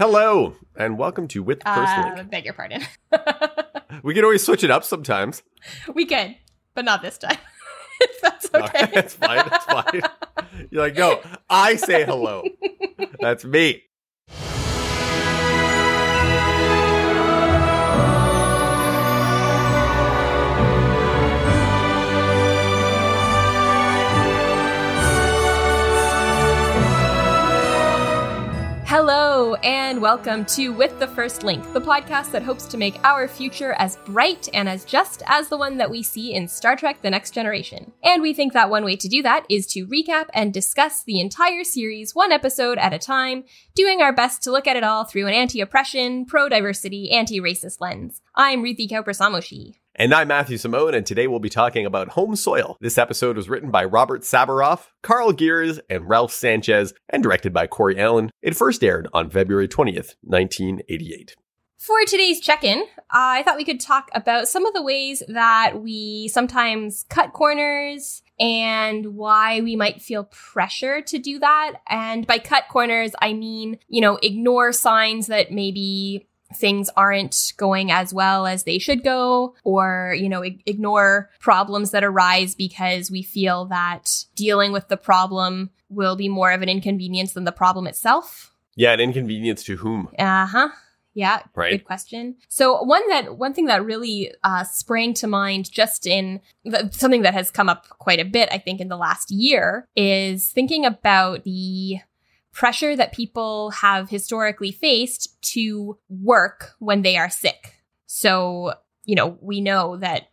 Hello, and welcome to With First Uh, beg your pardon. We can always switch it up sometimes. we could, but not this time. if that's okay. Fine. That's fine. You're like, no, I say hello. That's me. And welcome to With the First Link, the podcast that hopes to make our future as bright and as just as the one that we see in Star Trek The Next Generation. And we think that one way to do that is to recap and discuss the entire series one episode at a time, doing our best to look at it all through an anti oppression, pro diversity, anti racist lens. I'm Ruthie Cowper Samoshi. And I'm Matthew Simone, and today we'll be talking about Home Soil. This episode was written by Robert Sabaroff, Karl Geurs, and Ralph Sanchez, and directed by Corey Allen. It first aired on February 20th, 1988. For today's check in, I thought we could talk about some of the ways that we sometimes cut corners and why we might feel pressure to do that. And by cut corners, I mean, you know, ignore signs that maybe things aren't going as well as they should go or you know ig- ignore problems that arise because we feel that dealing with the problem will be more of an inconvenience than the problem itself Yeah, an inconvenience to whom, uh-huh yeah right? Good question. So one that one thing that really uh, sprang to mind just in the, something that has come up quite a bit, I think, in the last year is thinking about the pressure that people have historically faced to work when they are sick. So you know we know that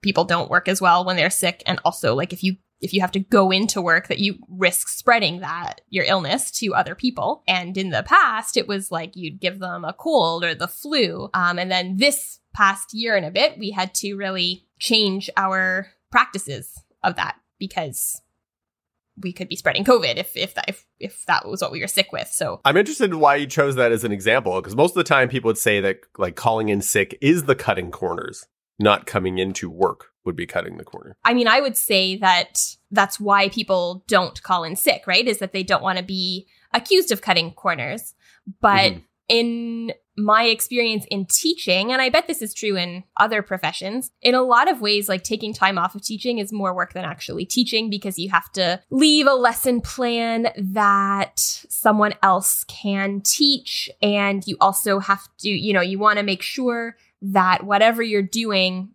people don't work as well when they're sick, and also like if you if you have to go into work that you risk spreading that your illness to other people and in the past it was like you'd give them a cold or the flu um, and then this past year and a bit we had to really change our practices of that because we could be spreading covid if if that if, if that was what we were sick with so I'm interested in why you chose that as an example, because most of the time people would say that like calling in sick is the cutting corners, not coming into work would be cutting the corner. I mean, I would say that that's why people don't call in sick, right? Is that they don't want to be accused of cutting corners. But Mhm. in my experience in teaching, and I bet this is true in other professions, in a lot of ways, like taking time off of teaching is more work than actually teaching because you have to leave a lesson plan that someone else can teach. And you also have to, you know, you want to make sure that whatever you're doing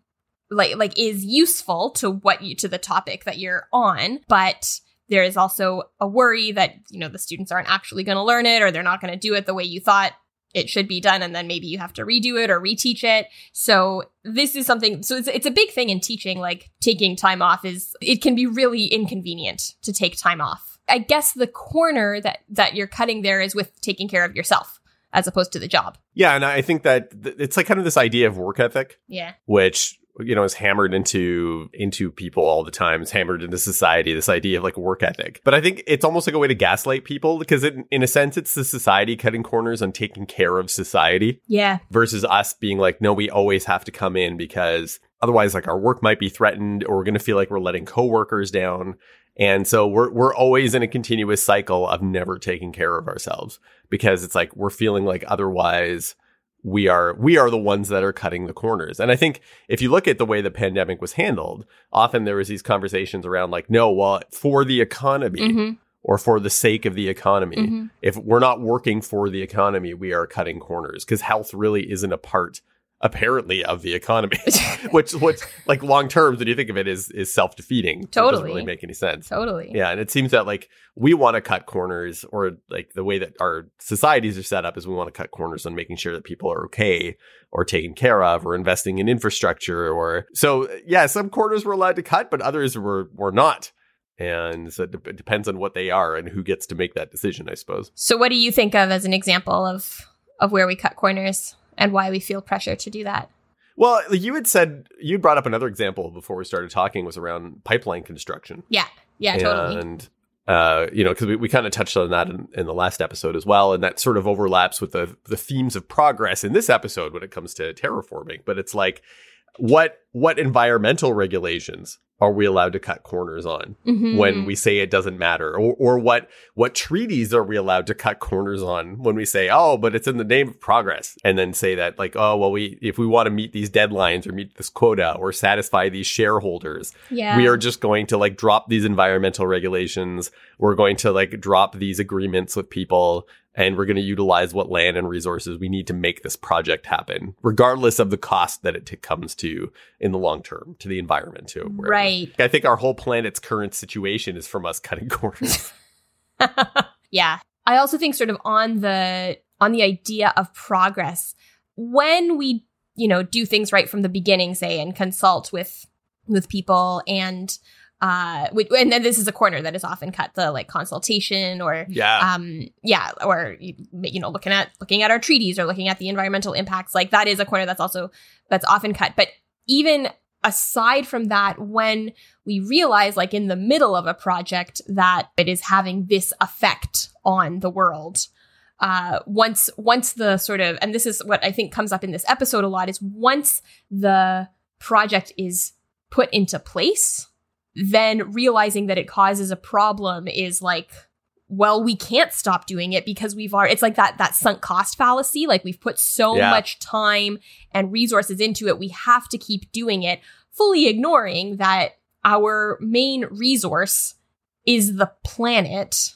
like like is useful to what you to the topic that you're on but there is also a worry that you know the students aren't actually going to learn it or they're not going to do it the way you thought it should be done and then maybe you have to redo it or reteach it. So this is something so it's, it's a big thing in teaching like taking time off is it can be really inconvenient to take time off. I guess the corner that that you're cutting there is with taking care of yourself as opposed to the job. Yeah, and I think that th- it's like kind of this idea of work ethic, yeah. which you know is hammered into into people all the time. It's hammered into society. This idea of like work ethic, but I think it's almost like a way to gaslight people because it, in a sense, it's the society cutting corners on taking care of society. yeah versus us being like, no, we always have to come in because otherwise, like, our work might be threatened or we're going to feel like we're letting coworkers down. And so we're, we're always in a continuous cycle of never taking care of ourselves because it's like we're feeling like otherwise we are we are the ones that are cutting the corners. And I think if you look at the way the pandemic was handled, often there was these conversations around like, no, well, for the economy Mhm. or for the sake of the economy, Mhm. if we're not working for the economy, we are cutting corners because health really isn't a part apparently of the economy. which which like long term, when you think of it is is self defeating. Totally, It doesn't really make any sense. totally Yeah, and it seems that like we want to cut corners, or like the way that our societies are set up is we want to cut corners on making sure that people are okay, or taken care of, or investing in infrastructure, or so. Yeah, some corners we're allowed to cut, but others were were not, and so it, de- it depends on what they are and who gets to make that decision, I suppose. So, what do you think of as an example of of where we cut corners and why we feel pressure to do that? Well, you had said you brought up another example before we started talking was around pipeline construction. Yeah, yeah, totally. And uh, you know, because we, we kind of touched on that in, in the last episode as well, and that sort of overlaps with the the themes of progress in this episode when it comes to terraforming. But it's like, what what environmental regulations are we allowed to cut corners on Mhm. when we say it doesn't matter or, or what what treaties are we allowed to cut corners on when we say oh but it's in the name of progress and then say that like oh well we if we want to meet these deadlines or meet this quota or satisfy these shareholders yeah. we are just going to like drop these environmental regulations we're going to like drop these agreements with people and we're going to utilize what land and resources we need to make this project happen regardless of the cost that it t- comes to in the long term to the environment too wherever. right. i think our whole planet's current situation is from us cutting corners yeah. I also think sort of on the on the idea of progress when we, you know, do things right from the beginning say and consult with with people and uh wi- and then this is a corner that is often cut the like consultation or yeah. um yeah or you you know looking at looking at our treaties or looking at the environmental impacts. Like that is a corner that's also that's often cut. But even aside from that when we realize like in the middle of a project that it is having this effect on the world uh once once the sort of and this is what i think comes up in this episode a lot is once the project is put into place then realizing that it causes a problem is like well we can't stop doing it because we've already it's like that that sunk cost fallacy. Like we've put so Yeah. much time and resources into it we have to keep doing it fully ignoring that our main resource is the planet.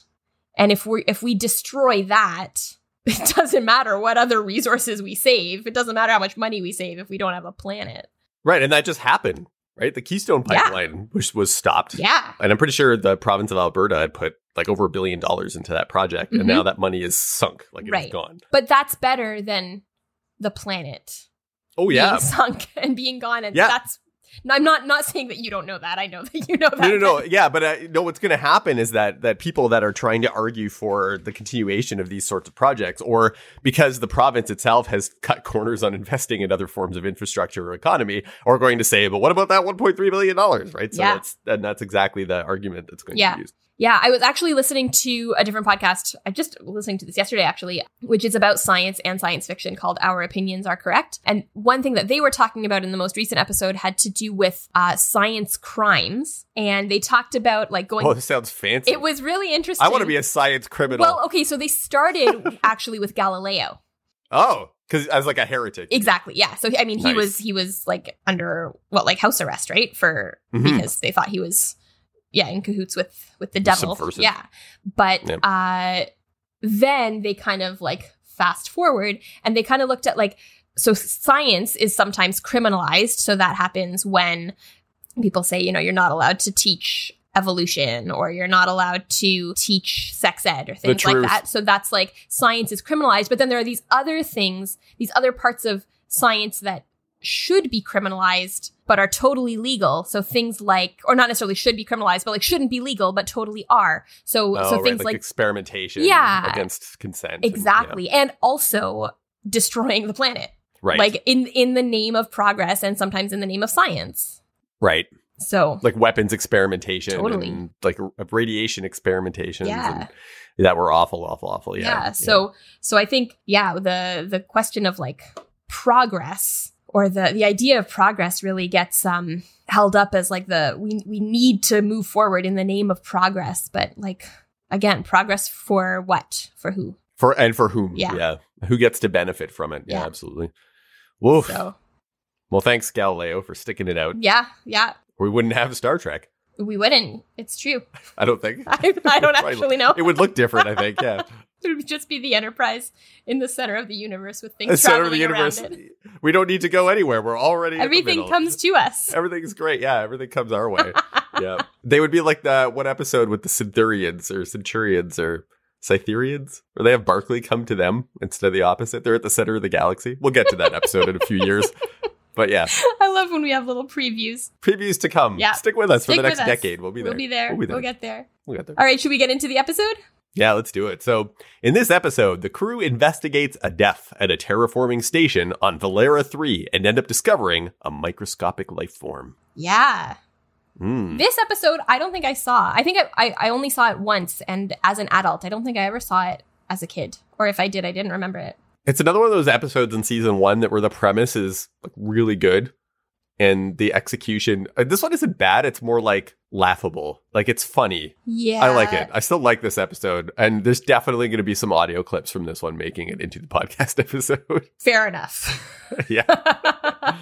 And if we if we destroy that it doesn't matter what other resources we save. It doesn't matter how much money we save if we don't have a planet. Right and that just happened right the keystone Yeah. pipeline which was stopped yeah and i'm pretty sure the province of alberta had put like over a billion dollars into that project Mhm. and now that money is sunk like it is Right. gone but that's better than the planet oh yeah being sunk and being gone and Yeah. that's i'm not not saying that you don't know that i know that you know that no, no, no. Yeah, but uh, no. What's going to happen is that that people that are trying to argue for the continuation of these sorts of projects, or because the province itself has cut corners on investing in other forms of infrastructure or economy, are going to say, "But what about that 1.3 billion dollars?" Right. So Yeah. that's and that's exactly the argument that's going Yeah. to be used. Yeah, I was actually listening to a different podcast. I just listening to this yesterday, actually, which is about science and science fiction called Our Opinions Are Correct. And one thing that they were talking about in the most recent episode had to do with uh, science crimes. And they talked about like going. Oh, this sounds fancy. it was really interesting. I want to be a science criminal. Well, okay, so they started actually with Galileo. oh, because as like a heretic. Exactly. Yeah. So I mean, he Nice. was he was like under what like house arrest, right? For Mhm. because they thought he was yeah in cahoots with with the devil. Subversive. Yeah. But Yep. uh, then they kind of like fast forward and they kind of looked at like so science is sometimes criminalized. So that happens when people say you know you're not allowed to teach evolution or you're not allowed to teach sex ed or things like that so that's like science is criminalized but then there are these other things these other parts of science that should be criminalized but are totally legal so things like or not necessarily should be criminalized but like shouldn't be legal but totally are so Oh, so right, things like, like experimentation Yeah. against consent. and- yeah. exactly and also destroying the planet Right. like in in the name of progress and sometimes in the name of science right. so like weapons experimentation Totally. and like radiation experimentations Yeah. and that were awful awful awful yeah, yeah, so so i think yeah the the question of like progress or the the idea of progress really gets um held up as like the we we need to move forward in the name of progress but like again progress for what? For who? For and for whom? Yeah. who gets to benefit from it? Yeah, Yeah. absolutely. Woof. so well thanks galileo for sticking it out. Yeah yeah. We wouldn't have star trek. We wouldn't. It's true. I don't think. I, I don't actually know. It would look different i think yeah it would just be the enterprise in the center of the universe with things the center of the traveling universe around it. we don't need to go anywhere we're already everything comes to us everything's great yeah everything comes our way yeah they would be like the one episode with the centurions or centurions or Cytherians, where they have Barclay come to them instead of the opposite. They're at the center of the galaxy. We'll get to that episode in a few years. But yeah, i love when we have little previews previews to come. Yeah. Stick with us for the next decade. We'll be we'll be there We'll be there. we'll get there We'll get there. all right should we get into the episode Yeah, let's do it. So, in this episode, the crew investigates a death at a terraforming station on Velara 3 and end up discovering a microscopic life form. yeah Hmm. This episode, I don't think I saw. I think I, I, I only saw it once, and as an adult, I don't think I ever saw it as a kid. Or if I did, I didn't remember it. It's another one of those episodes in season one that where the premise is like really good, and the execution. uh, This one isn't bad. It's more like laughable. Like it's funny. Yeah. I like it. I still like this episode. And there's definitely going to be some audio clips from this one making it into the podcast episode. Fair enough. yeah.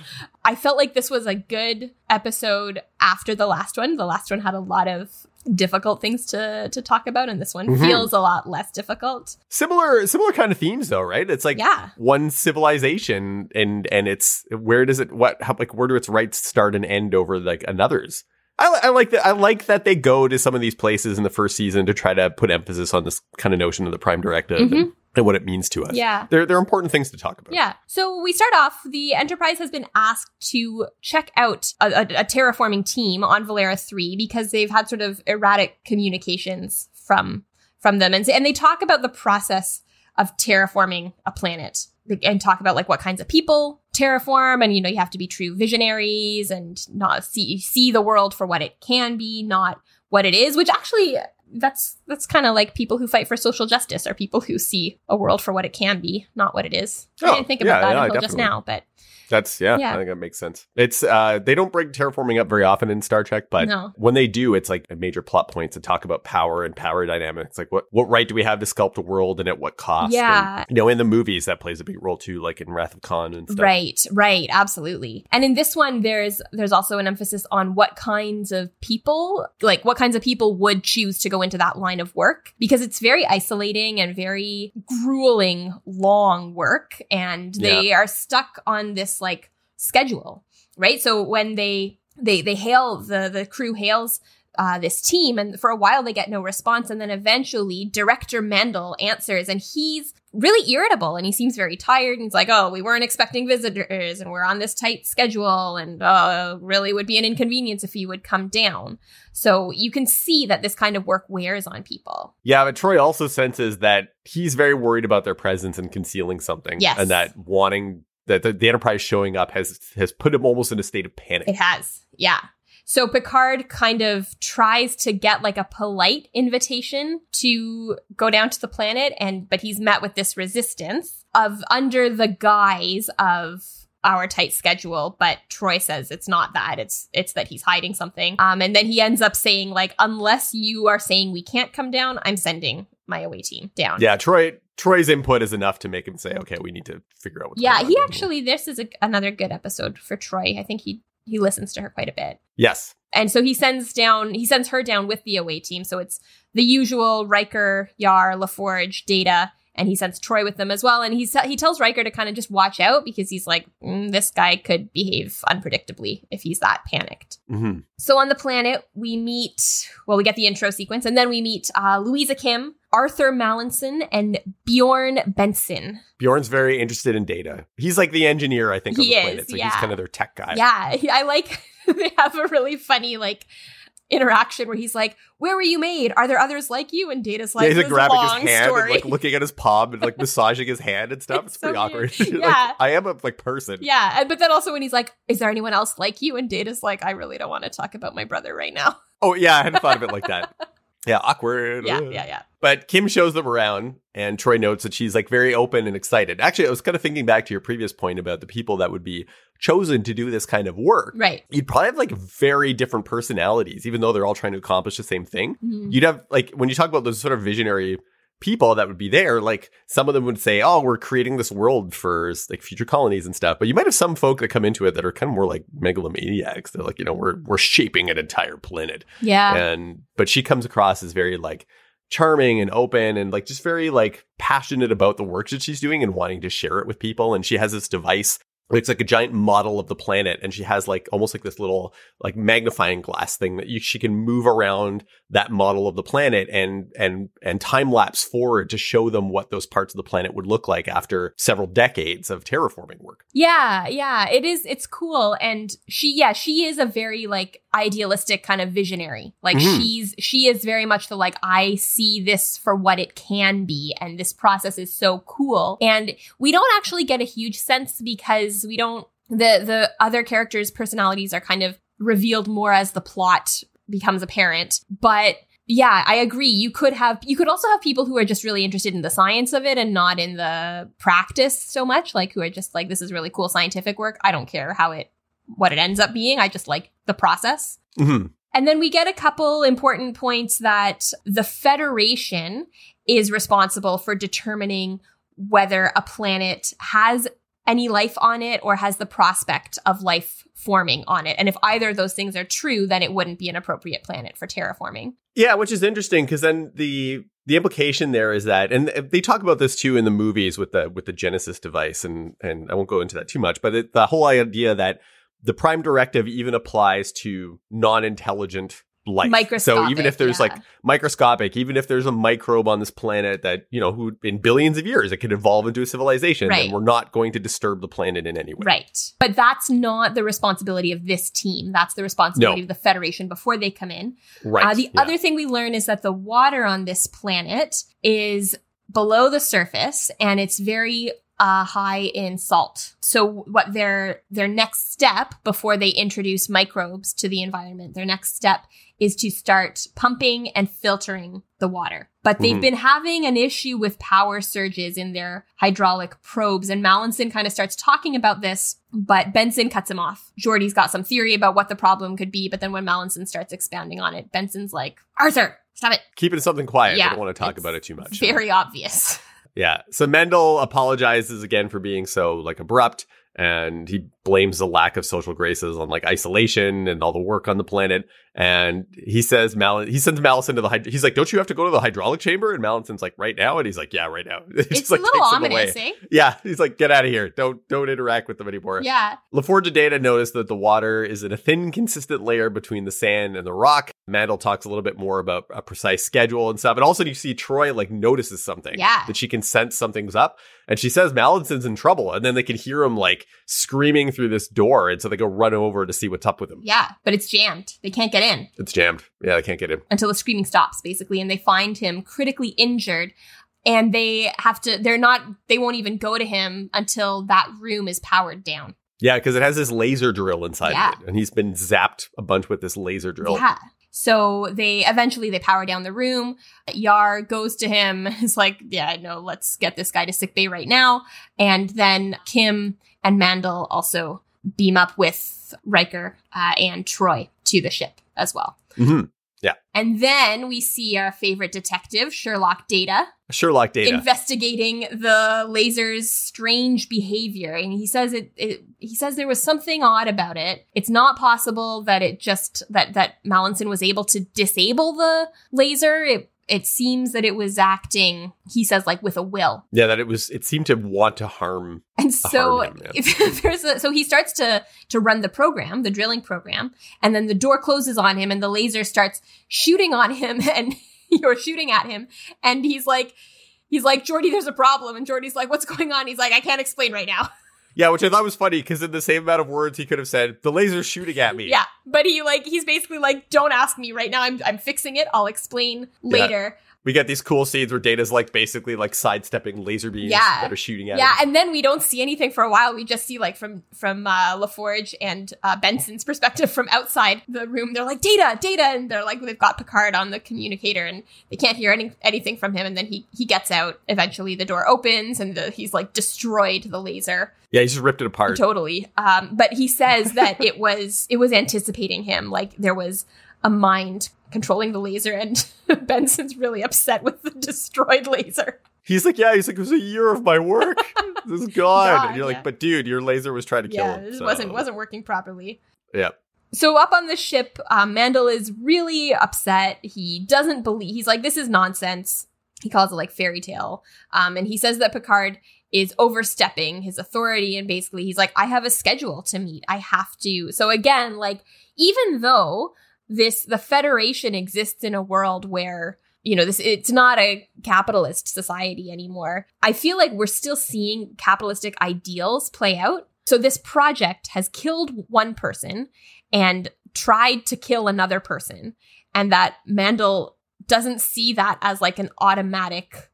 I felt like this was a good episode after the last one. The last one had a lot of difficult things to to talk about and this one Mhm. feels a lot less difficult. Similar similar kind of themes though, right? It's like yeah. one civilization and and it's where does it what how like where do its rights start and end over like another's I, I like that. I like that they go to some of these places in the first season to try to put emphasis on this kind of notion of the Prime Directive and, mm-hmm. and what it means to us. Yeah. they're they're important things to talk about. Yeah. So we start off. The Enterprise has been asked to check out a, a, a terraforming team on Velara Three because they've had sort of erratic communications from from them, and and they talk about the process of terraforming a planet and talk about like what kinds of people terraform and you know you have to be true visionaries and not see see the world for what it can be not what it is which actually that's that's kind of like people who fight for social justice are people who see a world for what it can be not what it is i Oh, didn't think yeah, about that yeah, until just now but That's yeah, Yeah. I think that makes sense. It's uh they don't bring terraforming up very often in Star Trek, but No. when they do, it's like a major plot point to talk about power and power dynamics. Like what what right do we have to sculpt a world and at what cost? Yeah. And, you know, in the movies that plays a big role too, like in Wrath of Khan and stuff. Right, right, absolutely. And in this one there's there's also an emphasis on what kinds of people, like what kinds of people would choose to go into that line of work because it's very isolating and very grueling long work and they are stuck on this like schedule, right? So when they they they hail the the crew hails uh, this team, and for a while they get no response, and then eventually director Mendel answers, and he's really irritable, and he seems very tired, and he's like, "Oh, we weren't expecting visitors, and we're on this tight schedule, and uh, really would be an inconvenience if you would come down." So you can see that this kind of work wears on people. Yeah, but Troi also senses that he's very worried about their presence and concealing something. Yes. And that wanting that the, the Enterprise showing up has has put him almost in a state of panic. It has, yeah. So Picard kind of tries to get like a polite invitation to go down to the planet and but he's met with this resistance of under the guise of our tight schedule but Troi says it's not that it's it's that he's hiding something. Um and then he ends up saying like unless you are saying we can't come down I'm sending my away team down. Yeah, Troi Troi's input is enough to make him say, "Okay, we need to figure out what's yeah going on." he actually this is a, another good episode for Troi. I think he he listens to her quite a bit Yes. And so he sends down, he sends her down with the away team. So it's the usual Riker, Yar, LaForge, Data, and he sends Troi with them as well. And he he tells Riker to kind of just watch out because he's like, "Mm, this guy could behave unpredictably if he's that panicked. hmm So on the planet, we meet, well, we get the intro sequence, and then we meet uh, Luisa Kim, Arthur Mallinson, and Bjorn Benson. Bjorn's very interested in data. He's like the engineer, I think, on He the is, planet. So yeah. he's kind of their tech guy. Yeah, I like they have a really funny like interaction where he's like, "Where were you made? Are there others like you?" And Data's like, yeah, he's like "This is a grabbing long his hand story." and like looking at his palm and like massaging his hand and stuff. It's, It's so pretty awkward. weird. Like, Yeah. I am a like person. yeah, and, but then also when he's like, "Is there anyone else like you?" And Data's like, "I really don't want to talk about my brother right now." Oh yeah, I hadn't thought of it like that. Yeah, awkward. yeah, yeah, yeah. But Kim shows them around, and Troi notes that she's like very open and excited. Actually, I was kind of thinking back to your previous point about the people that would be chosen to do this kind of work. Right. You'd probably have like very different personalities, even though they're all trying to accomplish the same thing. Mhm. You'd have like when you talk about those sort of visionary people that would be there, like some of them would say, "Oh, we're creating this world for like future colonies and stuff." But you might have some folk that come into it that are kind of more like megalomaniacs. They're like, you know, we're we're shaping an entire planet Yeah. and but she comes across as very like charming and open and like just very like passionate about the work that she's doing and wanting to share it with people and she has this device it's like a giant model of the planet and she has like almost like this little like magnifying glass thing that you, she can move around that model of the planet and and and time lapse forward to show them what those parts of the planet would look like after several decades of terraforming work Yeah, yeah, it is. It's cool, and she, yeah, she is a very like idealistic kind of visionary. Like Mhm. she's she is very much the like I see this for what it can be, and this process is so cool. And we don't actually get a huge sense because we don't the the other characters' personalities are kind of revealed more as the plot becomes apparent, but. Yeah, I agree. You could have you could also have people who are just really interested in the science of it and not in the practice so much, like who are just like this is really cool scientific work. I don't care how it what it ends up being. I just like the process. Mhm. And then we get a couple important points that the Federation is responsible for determining whether a planet has any life on it or has the prospect of life forming on it. And if either of those things are true, then it wouldn't be an appropriate planet for terraforming. Yeah, which is interesting because then the the implication there is that, and uh, they talk about this too in the movies with the with the Genesis device, and and I won't go into that too much, but it, the whole idea that the Prime Directive even applies to non-intelligent life. So even if there's yeah. like microscopic, even if there's a microbe on this planet that you know who in billions of years it could evolve into a civilization, Right. then we're not going to disturb the planet in any way. Right. But that's not the responsibility of this team. That's the responsibility No. of the Federation before they come in. Right. Uh, the Yeah. other thing we learn is that the water on this planet is below the surface and it's very uh, high in salt. So what their their next step before they introduce microbes to the environment, their next step is to start pumping and filtering the water. But they've Mhm. been having an issue with power surges in their hydraulic probes and Mallinson kind of starts talking about this, but Benson cuts him off. Geordi's got some theory about what the problem could be, but then when Mallinson starts expounding on it, Benson's like, "Arthur, stop it." keeping something quiet. Yeah, I don't want to talk about it too much. Very obvious. Yeah. So Mendel apologizes again for being so like abrupt and he blames the lack of social graces on like isolation and all the work on the planet. And he says Mal he sends Malison to the hyd- he's like, Don't you have to go to the hydraulic chamber? And Malison's like, right now? And he's like, Yeah, right now. It It's like, a little ominous, eh? Yeah. He's like, get out of here. Don't don't interact with them anymore. Yeah. LaForge and Data notice that the water is in a thin, consistent layer between the sand and the rock. Mandel talks a little bit more about a precise schedule and stuff. And also, you see Troi like notices something. Yeah. That she can sense something's up. And she says Malinson's in trouble. And then they can hear him like screaming through this door. And so they go run over to see what's up with him. Yeah. But it's jammed. They can't get in It's jammed. Yeah, they can't get in. until the screaming stops, basically. And they find him critically injured. And they have to, they're not, they won't even go to him until that room is powered down. Yeah, because it has this laser drill inside Yeah. of it. And he's been zapped a bunch with this laser drill. Yeah. So they eventually they power down the room. Yar goes to him. Is like, yeah, no, let's get this guy to sick bay right now. And then Kim and Mandel also beam up with Riker uh, and Troi to the ship as well. hmm Yeah. And then we see our favorite detective, Sherlock Data, Sherlock Data. investigating the laser's strange behavior and he says it, it he says there was something odd about it it's not possible that it just that that Mallinson was able to disable the laser it it seems that it was acting he says like with a will yeah, that it was, it seemed to want to harm. and so harm him, yeah. if there's a, so he starts to to run the program the drilling program and then the door closes on him and the laser starts shooting on him and you're shooting at him and he's like he's like Geordi there's a problem and Geordi's like what's going on he's like I can't explain right now Yeah, which I thought was funny because in the same amount of words, he could have said, the laser's shooting at me. yeah but he like he's basically like don't ask me right now. I'm I'm fixing it. I'll explain later We get these cool scenes where Data's like basically like sidestepping laser beams Yeah. that are shooting at him. yeah him. and then we don't see anything for a while we just see like from from uh laforge and uh benson's perspective from outside the room they're like data data and they're like they've got picard on the communicator and they can't hear any anything from him and then he he gets out eventually the door opens and the, he's like destroyed the laser Yeah, he just ripped it apart. totally um but he says that it was it was anticipating him like there was a mind controlling the laser and benson's really upset with the destroyed laser He's like, yeah, he's like, it was a year of my work. this is gone. God, and you're yeah. like, but dude, your laser was trying to kill yeah, him. it so- wasn't wasn't working properly. Yeah. So up on the ship, um, Mandel is really upset. He doesn't believe. He's like, "This is nonsense." He calls it like fairy tale, um, and he says that Picard is overstepping his authority, and basically he's like, "I have a schedule to meet. I have to." So again, like even though this the Federation exists in a world where you know this it's not a capitalist society anymore. I feel like we're still seeing capitalistic ideals play out. So this project has killed one person and tried to kill another person. And that mandel doesn't see that as like an automatic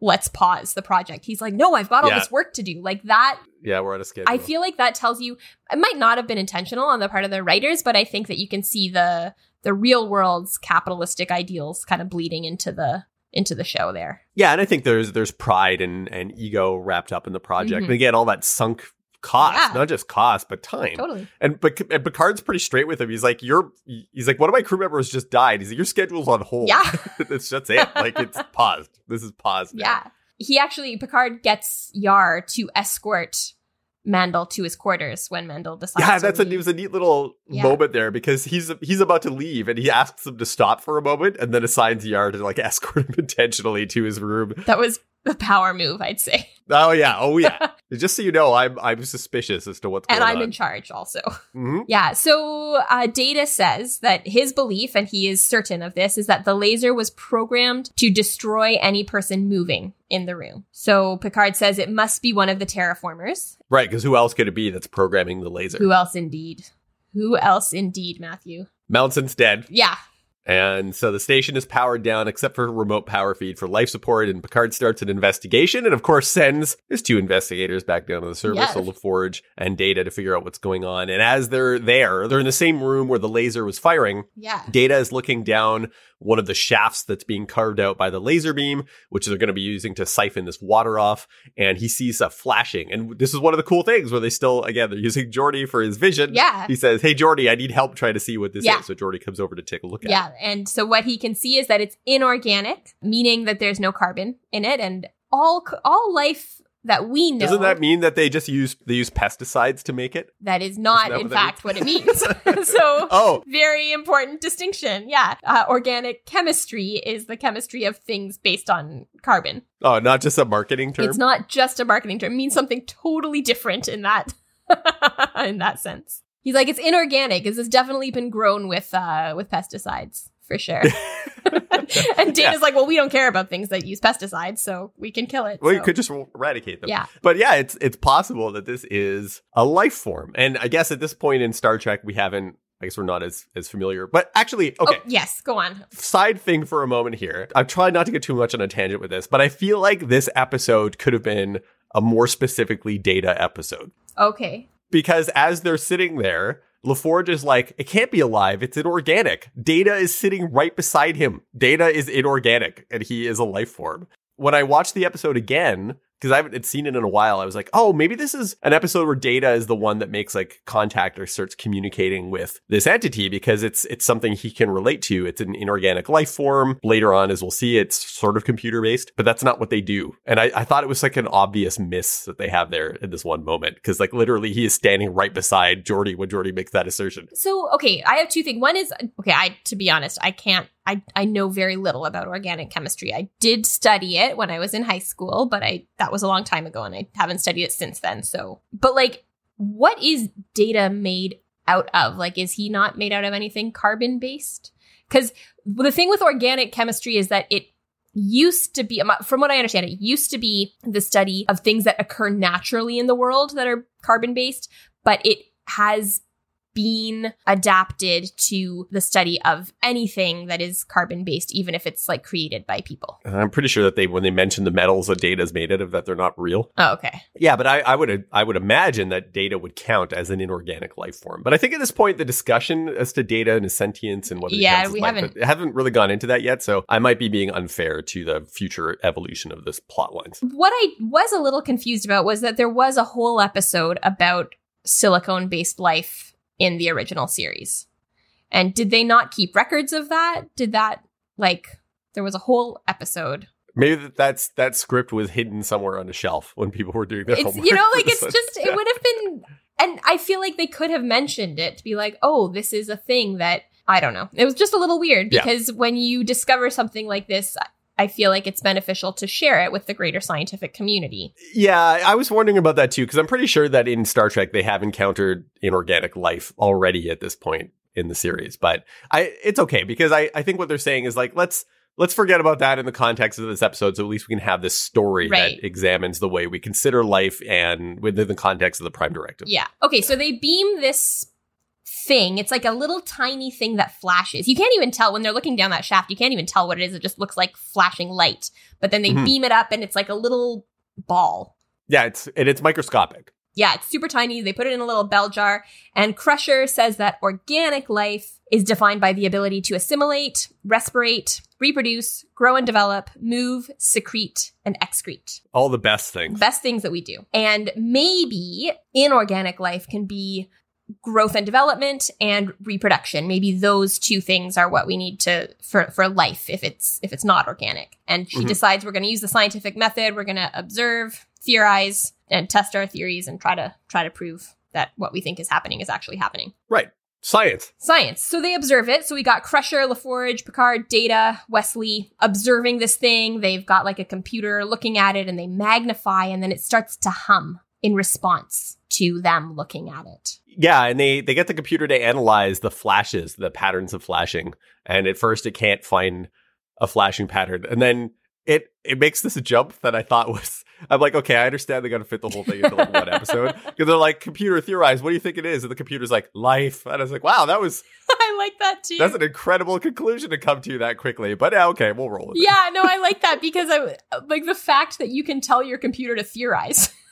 let's pause the project he's like no i've got all Yeah. this work to do like that Yeah, we're on a schedule. I feel like that tells you it might not have been intentional on the part of the writers, but I think that you can see the the real world's capitalistic ideals kind of bleeding into the into the show there. Yeah, and I think there's there's pride and, and ego wrapped up in the project. Mhm. And again, all that sunk cost, Yeah. not just cost, but time. Totally. And but and Picard's pretty straight with him. He's like, "You're," he's like, "One of my crew members just died." He's like, "Your schedule's on hold." Yeah. it's just it. Like it's paused. This is paused. now. Yeah. He actually, Picard gets Yar to escort Mandel to his quarters when Mandel decides. Yeah, to that's a leave. it was a neat little Yeah. moment there because he's he's about to leave and he asks him to stop for a moment and then assigns Yar to like escort him intentionally to his room. That was a power move, I'd say. Oh yeah, oh yeah. Just so you know, I'm I'm suspicious as to what's going on. and I'm on. in charge also. Mhm. Yeah, so uh, Data says that his belief, and he is certain of this, is that the laser was programmed to destroy any person moving in the room. So Picard says it must be one of the terraformers. Right, because who else could it be that's programming the laser? Who else indeed? Who else indeed, Matthew? Mounson's dead. Yeah, And so the station is powered down except for remote power feed for life support. And Picard starts an investigation and, of course, sends his two investigators back down to the surface, Yes. so LaForge and Data, to figure out what's going on. And as they're there, they're in the same room where the laser was firing. yeah. Data is looking down one of the shafts that's being carved out by the laser beam, which they're going to be using to siphon this water off. And he sees a flashing. And this is one of the cool things where they still, again, they're using Geordi for his vision. Yeah. He says, Hey, Geordi, I need help trying to see what this Yeah. is. So Geordi comes over to take a look at it. Yeah, and so what he can see is that it's inorganic, meaning that there's no carbon in it, and all all life that we know Doesn't that mean that they just use they use pesticides to make it? that is not that in what fact what it means. so Oh, very important distinction. Yeah, uh, organic chemistry is the chemistry of things based on carbon. oh, not just a marketing term. It's not just a marketing term; it means something totally different in that in that sense. He's like, it's inorganic. This has definitely been grown with uh, with pesticides for sure. and Data's Yeah. like, well, we don't care about things that use pesticides, so we can kill it. well, you could just eradicate them. yeah, But yeah, it's it's possible that this is a life form. And I guess at this point in Star Trek, we haven't. I guess we're not as as familiar. But actually, oh, okay. Oh, yes, go on. Side thing for a moment here. I'm trying not to get too much on a tangent with this, but I feel like this episode could have been a more specifically data episode. Okay. because as they're sitting there, LaForge is like, it can't be alive. It's inorganic. Data is sitting right beside him. Data is inorganic and he is a life form. When I watched the episode again, because I haven't seen it in a while, I was like, oh, maybe this is an episode where Data is the one that makes like contact or starts communicating with this entity because it's it's something he can relate to. It's an inorganic life form. Later on, as we'll see, it's sort of computer based, but that's not what they do. And I, I thought it was like an obvious miss that they have there in this one moment because like literally he is standing right beside Geordi when Geordi makes that assertion. So, okay, I have two things. One is okay, I to be honest, I can't I I know very little about organic chemistry. I did study it when I was in high school, but I that was a long time ago and I haven't studied it since then. So, but like what is data made out of? Like is he not made out of anything carbon based? Cuz the thing with organic chemistry is that it used to be um, from what i understand it used to be the study of things that occur naturally in the world that are carbon based but it has been adapted to the study of anything that is carbon based even if it's like created by people I'm pretty sure that they when they mention the metals that Data is made out of that they're not real. oh okay Yeah, but I, I would I would imagine that Data would count as an inorganic life form. But I think at this point the discussion as to Data and sentience and what it Yeah, we life, haven't- haven't really gone into that yet. So I might be being unfair to the future evolution of this plot lines. what i was a little confused about was that there was a whole episode about silicone based life in the original series and did they not keep records of that did that like there was a whole episode Maybe that that's that script was hidden somewhere on a shelf when people were doing their it's homework. you know like it's just it would have been and i feel like they could have mentioned it to be like oh this is a thing that i don't know it was just a little weird Yeah. because when you discover something like this i feel like it's beneficial to share it with the greater scientific community Yeah, I was wondering about that too because I'm pretty sure that in Star Trek they have encountered inorganic life already at this point in the series. But I, it's okay because I, I think what they're saying is like let's let's forget about that in the context of this episode, so at least we can have this story Right. that examines the way we consider life and within the context of the Prime Directive. yeah okay so they beam this thing it's like a little tiny thing that flashes you can't even tell when they're looking down that shaft you can't even tell what it is it just looks like flashing light but then they Mhm. beam it up and it's like a little ball Yeah, it's and it's microscopic. Yeah, it's super tiny. They put it in a little bell jar. And Crusher says that organic life is defined by the ability to assimilate, respirate, reproduce, grow and develop, move, secrete, and excrete. All the best things. Best things that we do. And maybe inorganic life can be growth and development and reproduction. Maybe those two things are what we need to for for life if it's if it's not organic. And she Mhm. decides we're going to use the scientific method. We're going to observe, theorize, and test our theories and try to try to prove that what we think is happening is actually happening. Right. Science. Science. So they observe it. So we got Crusher, LaForge, Picard, Data, Wesley observing this thing. They've got like a computer looking at it and they magnify and then it starts to hum in response to them looking at it. Yeah, and they they get the computer to analyze the flashes, the patterns of flashing, and at first it can't find a flashing pattern, and then it it makes this jump that I thought was. I'm like, okay, I understand they got to fit the whole thing into like one episode because they're like, computer theorize. What do you think it is? And the computer's like, life. And I was like, wow, that was I like that too. that's an incredible conclusion to come to that quickly. But yeah, okay, we'll roll with it. yeah, no, I like that because I like the fact that you can tell your computer to theorize.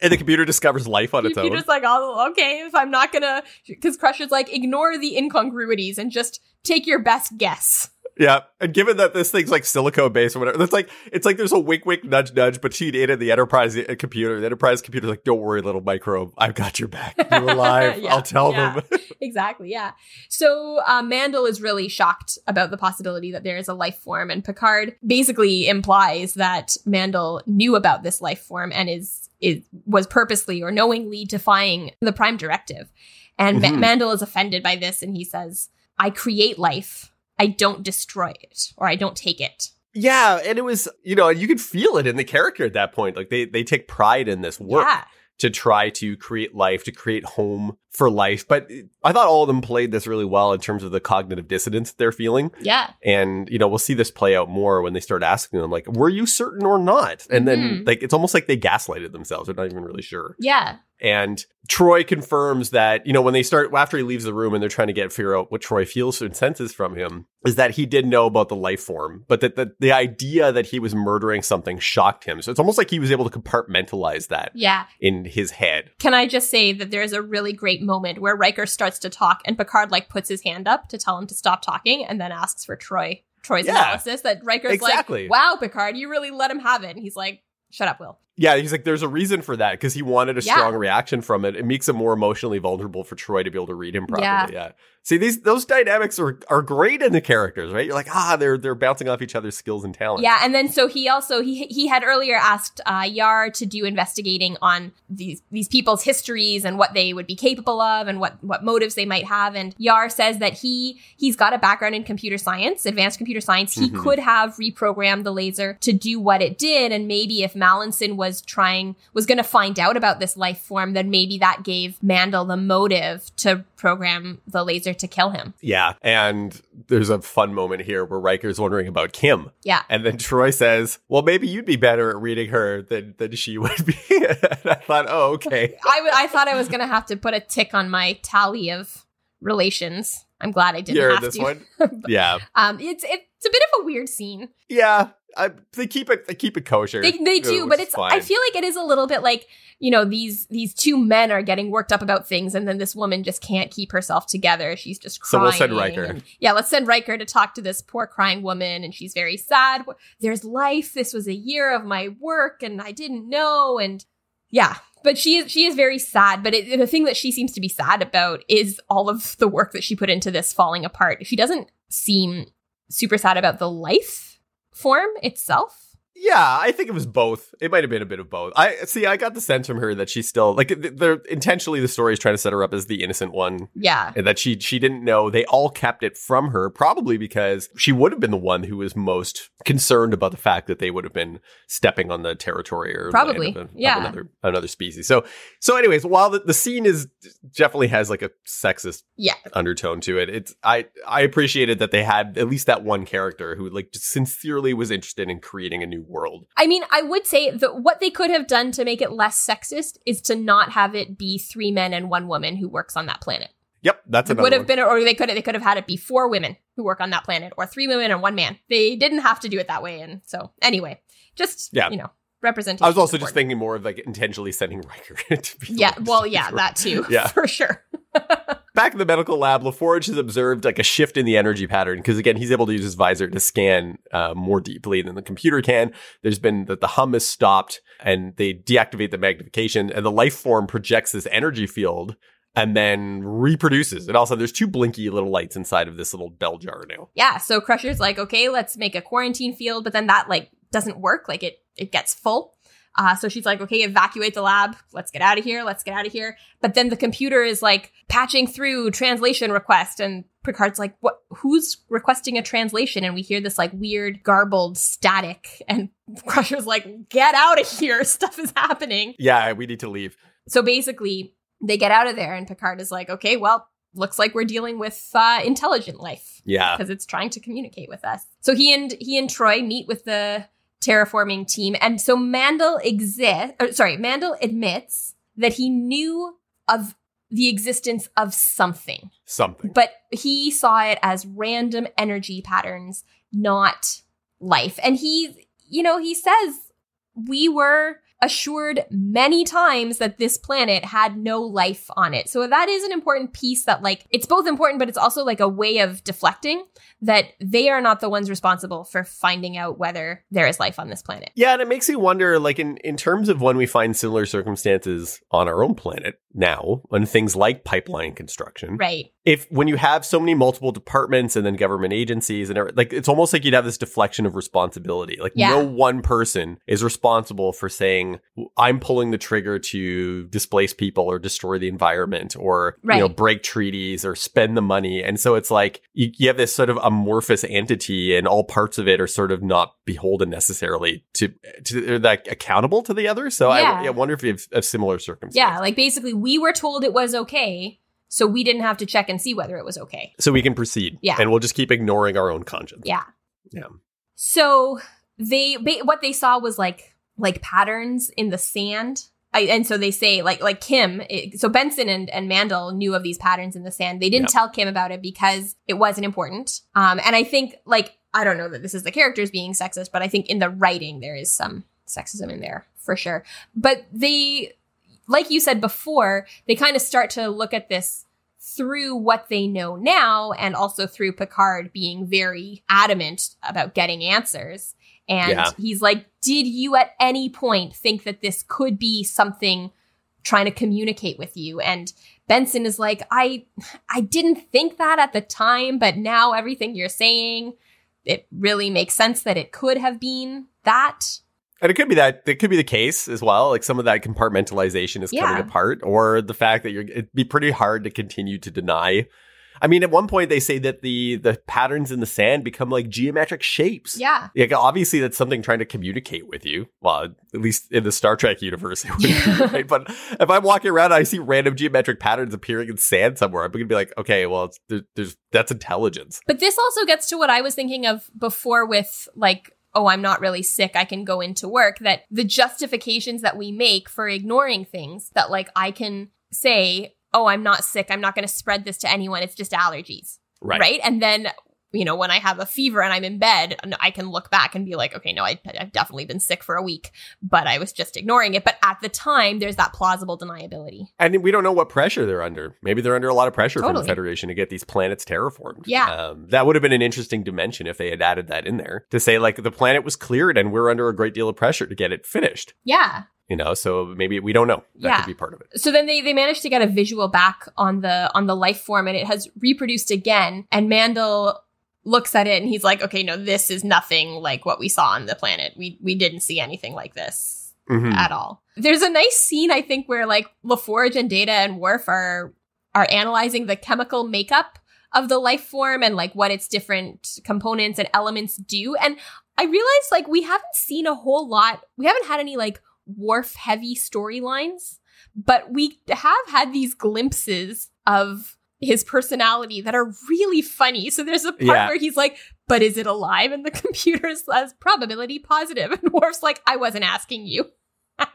And the computer discovers life on its own. Computer's like, oh, okay, if I'm not gonna, because Crusher's like, ignore the incongruities and just take your best guess. Yeah, and given that this thing's like silicone based or whatever, it's like it's like there's a wink, wink, nudge, nudge. But she in the enterprise uh, computer. The enterprise computer's like, "Don't worry, little microbe, I've got your back. You're alive. Yeah, I'll tell yeah. them." exactly, yeah. So uh, Mandel is really shocked about the possibility that there is a life form, and Picard basically implies that Mandel knew about this life form and is is was purposely or knowingly defying the Prime Directive. And Ma- Mhm. Mandel is offended by this, and he says, "I create life. I don't destroy it, or I don't take it." yeah, and it was you know you could feel it in the character at that point. Like they they take pride in this work. Yeah, to try to create life, to create home for life. But I thought all of them played this really well in terms of the cognitive dissonance they're feeling. yeah, And, you know, we'll see this play out more when they start asking them, like, were you certain or not? And then, Mhm. like, it's almost like they gaslighted themselves. They're not even really sure. yeah. And Troi confirms that, you know, when they start, after he leaves the room and they're trying to get, figure out what Troi feels and senses from him, is that he did know about the life form, but that the, the idea that he was murdering something shocked him. So it's almost like he was able to compartmentalize that Yeah. in his head. Can I just say that there's a really great moment where Riker starts to talk and Picard like puts his hand up to tell him to stop talking and then asks for Troi Troi's Yeah. analysis that Riker's Exactly. like, "Wow, Picard, you really let him have it." And he's like, "Shut up, Will." Yeah, he's like, there's a reason for that because he wanted a Yeah. strong reaction from it. It makes it more emotionally vulnerable for Troi to be able to read him properly. Yeah. Yeah. See, these those dynamics are are great in the characters, right? You're like, ah, they're they're bouncing off each other's skills and talents. Yeah, and then so he also he he had earlier asked uh, Yar to do investigating on these these people's histories and what they would be capable of and what what motives they might have. And Yar says that he he's got a background in computer science, advanced computer science. He Mhm. could have reprogrammed the laser to do what it did, and maybe if Mallinson was trying was going to find out about this life form, then maybe that gave Mandel the motive to program the laser to kill him. Yeah. And there's a fun moment here where Riker's wondering about Kim. Yeah. And then Troi says, Well, maybe you'd be better at reading her than than she would be. and I thought, oh, okay. I I thought I was gonna have to put a tick on my tally of relations. I'm glad I didn't have this to. one. Yeah. Um, it's it's a bit of a weird scene. Yeah. I, they keep it they keep it kosher. They they do, but it's I feel like it is a little bit like you know these these two men are getting worked up about things, and then this woman just can't keep herself together. She's just So crying. we'll send Riker. and- yeah, let's send Riker to talk to this poor crying woman, and she's very sad. There's life. This was a year of my work, and I didn't know. And yeah, but she is she is very sad. But it, the thing that she seems to be sad about is all of the work that she put into this falling apart. She doesn't seem super sad about the life form itself. Yeah, I think it was both. It might have been a bit of both. I see. I got the sense from her that she's still like they're intentionally the story is trying to set her up as the innocent one, Yeah. and that she she didn't know. They all kept it from her, probably because she would have been the one who was most concerned about the fact that they would have been stepping on the territory or Probably, a- yeah. another another species. So so, anyways, while the, the scene is definitely has like a sexist Yeah. undertone to it. It's I I appreciated that they had at least that one character who like just sincerely was interested in creating a new world. I mean, I would say that what they could have done to make it less sexist is to not have it be three men and one woman who works on that planet. Yep, that's It would have one. been, or they could have, they could have had it be four women who work on that planet, or three women and one man. They didn't have to do it that way, and so anyway, just Yeah. you know, representation. I was also just thinking more of like intentionally sending Riker to be Yeah, well, yeah, that too. Yeah. for sure. Back in the medical lab, LaForge has observed like a shift in the energy pattern because again, he's able to use his visor to scan uh, more deeply than the computer can. There's been that the hum is stopped and they deactivate the magnification and the life form projects this energy field and then reproduces. And also there's two blinky little lights inside of this little bell jar now. Yeah, so Crusher's like, okay, let's make a quarantine field, but then that like doesn't work. Like it it gets full. Uh, so she's like, okay, evacuate the lab. Let's get out of here. Let's get out of here. But then the computer is like patching through translation request, and Picard's like, what? Who's requesting a translation? And we hear this like weird garbled static, and Crusher's like, get out of here. Stuff is happening. Yeah, we need to leave. So basically, they get out of there, and Picard is like, okay, well, looks like we're dealing with uh, intelligent life Yeah. because it's trying to communicate with us. So he and he and Troi meet with the terraforming team, and so Mandl exist. Or, sorry, Mandl admits that he knew of the existence of something, Something. but he saw it as random energy patterns, not life. And he, you know, he says we were assured many times that this planet had no life on it. So that is an important piece that like it's both important but it's also like a way of deflecting that they are not the ones responsible for finding out whether there is life on this planet. Yeah, and it makes me wonder, like in, in terms of when we find similar circumstances on our own planet now, on things like pipeline construction, Right. if when you have so many multiple departments and then government agencies and everything, like it's almost like you'd have this deflection of responsibility. Like Yeah. no one person is responsible for saying I'm pulling the trigger to displace people or destroy the environment or you know break treaties or spend the money. And so it's like you, you have this sort of amorphous entity and all parts of it are sort of not beholden necessarily to to they're like accountable to the other. So Yeah. I, I wonder if you have a similar circumstance. Yeah, like basically we were told it was okay, so we didn't have to check and see whether it was okay. So we can proceed. Yeah. And we'll just keep ignoring our own conscience. Yeah. Yeah. So they what they saw was like like patterns in the sand. I, and so they say like like Kim. It, so Bensen and and Mandl knew of these patterns in the sand. They didn't Yeah. tell Kim about it because it wasn't important. Um, and I think like I don't know that this is the characters being sexist, but I think in the writing there is some sexism in there for sure. But they, like you said before, they kind of start to look at this through what they know now and also through Picard being very adamant about getting answers. And Yeah. he's like, Did you at any point think that this could be something trying to communicate with you? And Bensen is like, I I didn't think that at the time, but now everything you're saying, it really makes sense that it could have been that. And it could be that it could be the case as well. Like some of that compartmentalization is Yeah. coming apart, or the fact that you're it'd be pretty hard to continue to deny. I mean, at one point they say that the the patterns in the sand become like geometric shapes. Yeah. Like obviously that's something trying to communicate with you. Well, at least in the Star Trek universe, it would be, right? But if I'm walking around and I see random geometric patterns appearing in sand somewhere, I'm gonna be like, okay, well, it's, there, there's that's intelligence. But this also gets to what I was thinking of before with like, oh, I'm not really sick. I can go into work. That the justifications that we make for ignoring things that like I can say, oh, I'm not sick. I'm not going to spread this to anyone. It's just allergies. Right. Right. And then, you know, when I have a fever and I'm in bed, I can look back and be like, okay, no, I, I've definitely been sick for a week, but I was just ignoring it. But at the time, there's that plausible deniability. And we don't know what pressure they're under. Maybe they're under a lot of pressure from the Federation to get these planets terraformed. Yeah. Um, that would have been an interesting dimension if they had added that in there to say, like, the planet was cleared and we're under a great deal of pressure to get it finished. Yeah. You know, so maybe we don't know. That Yeah. could be part of it. so then they they managed to get a visual back on the on the life form and it has reproduced again and mandl looks at it and he's like okay no this is nothing like what we saw on the planet we we didn't see anything like this Mhm. at all there's a nice scene i think where like laforge and data and worf are are analyzing the chemical makeup of the life form and like what its different components and elements do and i realized like we haven't seen a whole lot we haven't had any like Worf heavy storylines, but we have had these glimpses of his personality that are really funny. So there's a part Yeah. where he's like, but is it alive? And the computer says probability positive. And Worf's like, I wasn't asking you.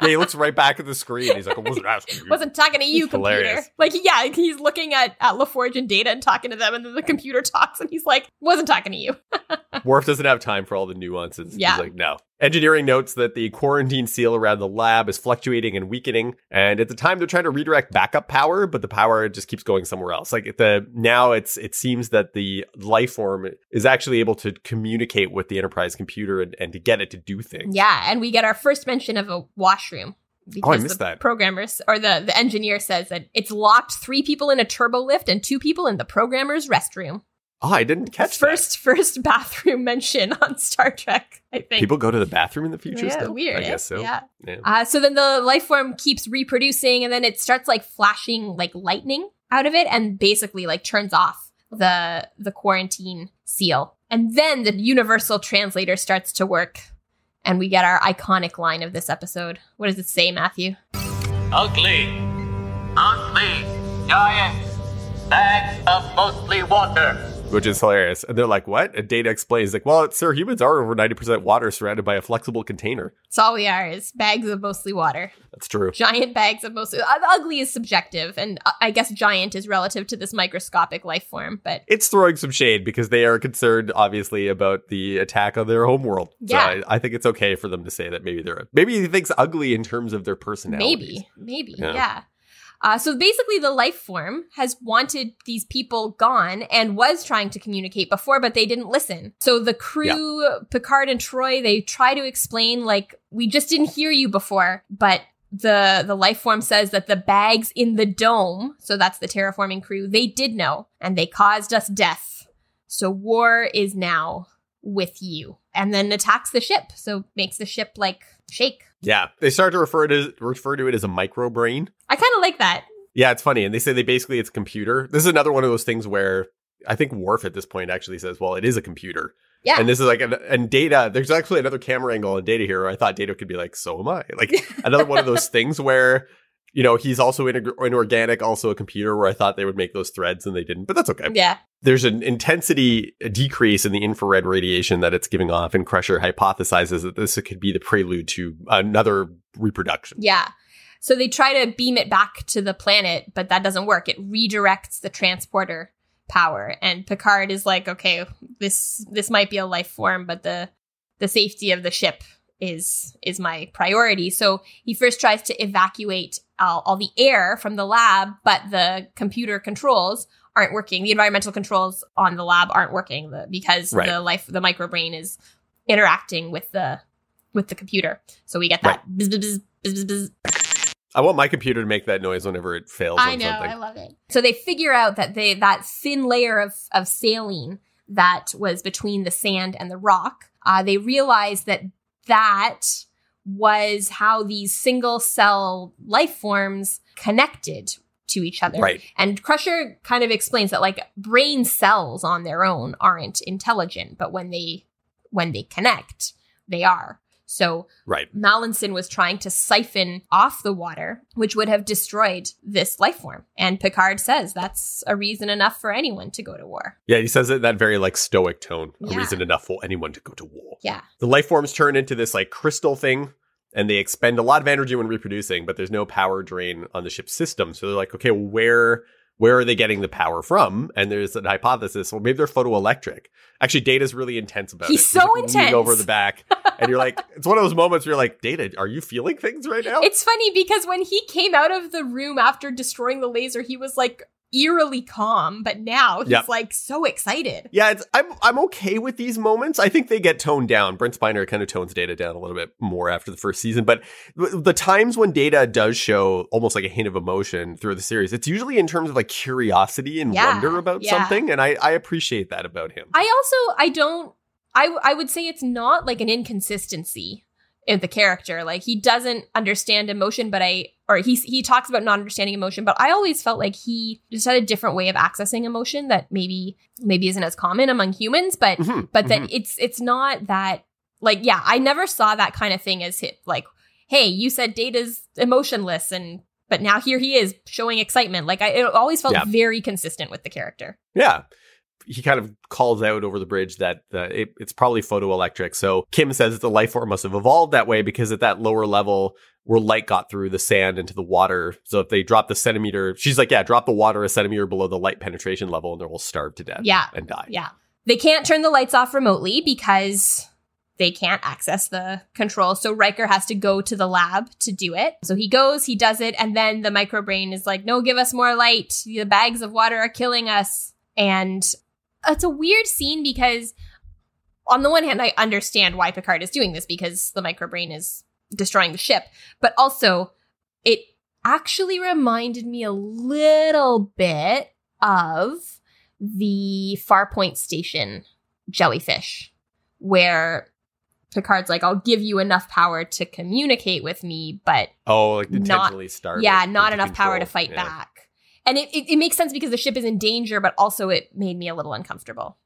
yeah, he looks right back at the screen. He's like, I wasn't asking you. Wasn't talking to you, It's computer. hilarious. Like, yeah, he's looking at, at LaForge and Data and talking to them, and then the computer talks, and he's like, wasn't talking to you. Worf doesn't have time for all the nuances. Yeah. He's like, no. Engineering notes that the quarantine seal around the lab is fluctuating and weakening, and at the time they're trying to redirect backup power, but the power just keeps going somewhere else. Like the now it's it seems that the life form is actually able to communicate with the Enterprise computer and, and to get it to do things. Yeah, and we get our first mention of a washroom. Oh, I missed the that. Programmers or the, the engineer says that it's locked three people in a turbo lift and two people in the programmer's restroom. Oh, I didn't catch first first bathroom mention on Star Trek. I think People go to the bathroom in the future yeah, still? weird. I guess so. Yeah. Yeah. Uh, so then the life form keeps reproducing, and then it starts like flashing like lightning out of it, and basically like turns off the the quarantine seal. And then the universal translator starts to work, and we get our iconic line of this episode. What does it say, Matthew? Ugly, ugly, giant, bags of mostly water. Which is hilarious. And they're like, what? And Data explains, like, well, sir, humans are over 90% water surrounded by a flexible container. It's all we are is bags of mostly water. That's true. Giant bags of mostly. Uh, ugly is subjective, and uh, I guess giant is relative to this microscopic life form. But It's throwing some shade because they are concerned, obviously, about the attack on their homeworld. Yeah. So I, I think it's okay for them to say that maybe they're maybe he thinks ugly in terms of their personality. Maybe, maybe, Yeah. yeah. Uh, so basically, the life form has wanted these people gone and was trying to communicate before, but they didn't listen. So the crew, Picard and Troi, they try to explain like, "We just didn't hear you before," but the the life form says that the bags in the dome, so that's the terraforming crew, they did know, and they caused us death. So war is now with you, and then attacks the ship. So makes the ship like shake. Yeah. They start to refer to refer to it as a micro brain. I kind of like that. Yeah, it's funny. And they say they basically it's a computer. This is another one of those things where I think Worf at this point actually says, well, it is a computer. Yeah. And this is like, an, and data, there's actually another camera angle on data here. Where I thought data could be like, so am I. Like another one of those things where, you know, he's also in inorganic, also a computer where I thought they would make those threads and they didn't, but that's okay. yeah. There's an intensity decrease in the infrared radiation that it's giving off, and Crusher hypothesizes that this could be the prelude to another reproduction. Yeah. So they try to beam it back to the planet, but that doesn't work. It redirects the transporter power. And Picard is like, okay, this this might be a life form, but the the safety of the ship is is my priority. So he first tries to evacuate all, all the air from the lab, but the computer controls aren't working. The environmental controls on the lab aren't working because Right. the life the microbrain is interacting with the with the computer. So we get that bzz, bzz, bzz, bzz. I want my computer to make that noise whenever it fails I know, something. I love it. So they figure out that they that thin layer of of saline that was between the sand and the rock. Uh, they realize that that was how these single cell life forms connected to each other. Right. And Crusher kind of explains that like brain cells on their own aren't intelligent, but when they when they connect, they are. So Right. Malencon was trying to siphon off the water, which would have destroyed this life form. And Picard says that's a reason enough for anyone to go to war. Yeah, he says it in that very like stoic tone. A reason enough for anyone to go to war. Yeah. The life forms turn into this like crystal thing and they expend a lot of energy when reproducing, but there's no power drain on the ship's system. So they're like, okay, where where are they getting the power from? And there's an hypothesis, well, maybe they're photoelectric. Actually, Data's really intense about He's it. so like, intense. over the back. And you're like, it's one of those moments where you're like, Data, are you feeling things right now? It's funny because when he came out of the room after destroying the laser, he was like eerily calm, but now he's Yep. like so excited. Yeah, it's, I'm I'm okay with these moments. I think they get toned down. Brent Spiner kind of tones Data down a little bit more after the first season, but the, the times when Data does show almost like a hint of emotion through the series, it's usually in terms of like curiosity and Yeah, wonder about yeah. something, and I I appreciate that about him. I also I don't I I would say it's not like an inconsistency in the character. Like he doesn't understand emotion, but I or he he talks about not understanding emotion, but I always felt like he just had a different way of accessing emotion that maybe maybe isn't as common among humans, but Mhm, but that mhm. it's it's not that like yeah, I never saw that kind of thing as hit like hey, you said Data's emotionless and but now here he is showing excitement. Like I it always felt Yeah. very consistent with the character. Yeah. He kind of calls out over the bridge that uh, it, it's probably photoelectric. So Kim says that the life form must have evolved that way because at that lower level, where light got through the sand into the water. So if they drop the centimeter, she's like, yeah, drop the water a centimeter below the light penetration level and they will starve to death Yeah. and die. Yeah. They can't turn the lights off remotely because they can't access the control. So Riker has to go to the lab to do it. So he goes, he does it, and then the microbrain is like, no, give us more light. The bags of water are killing us. And it's a weird scene because on the one hand, I understand why Picard is doing this because the microbrain is destroying the ship, but also it actually reminded me a little bit of the Farpoint Station jellyfish, where Picard's like, I'll give you enough power to communicate with me, but Oh, like Not- intentionally start. yeah, not enough power to fight back. And it, it, it makes sense because the ship is in danger, but also it made me a little uncomfortable.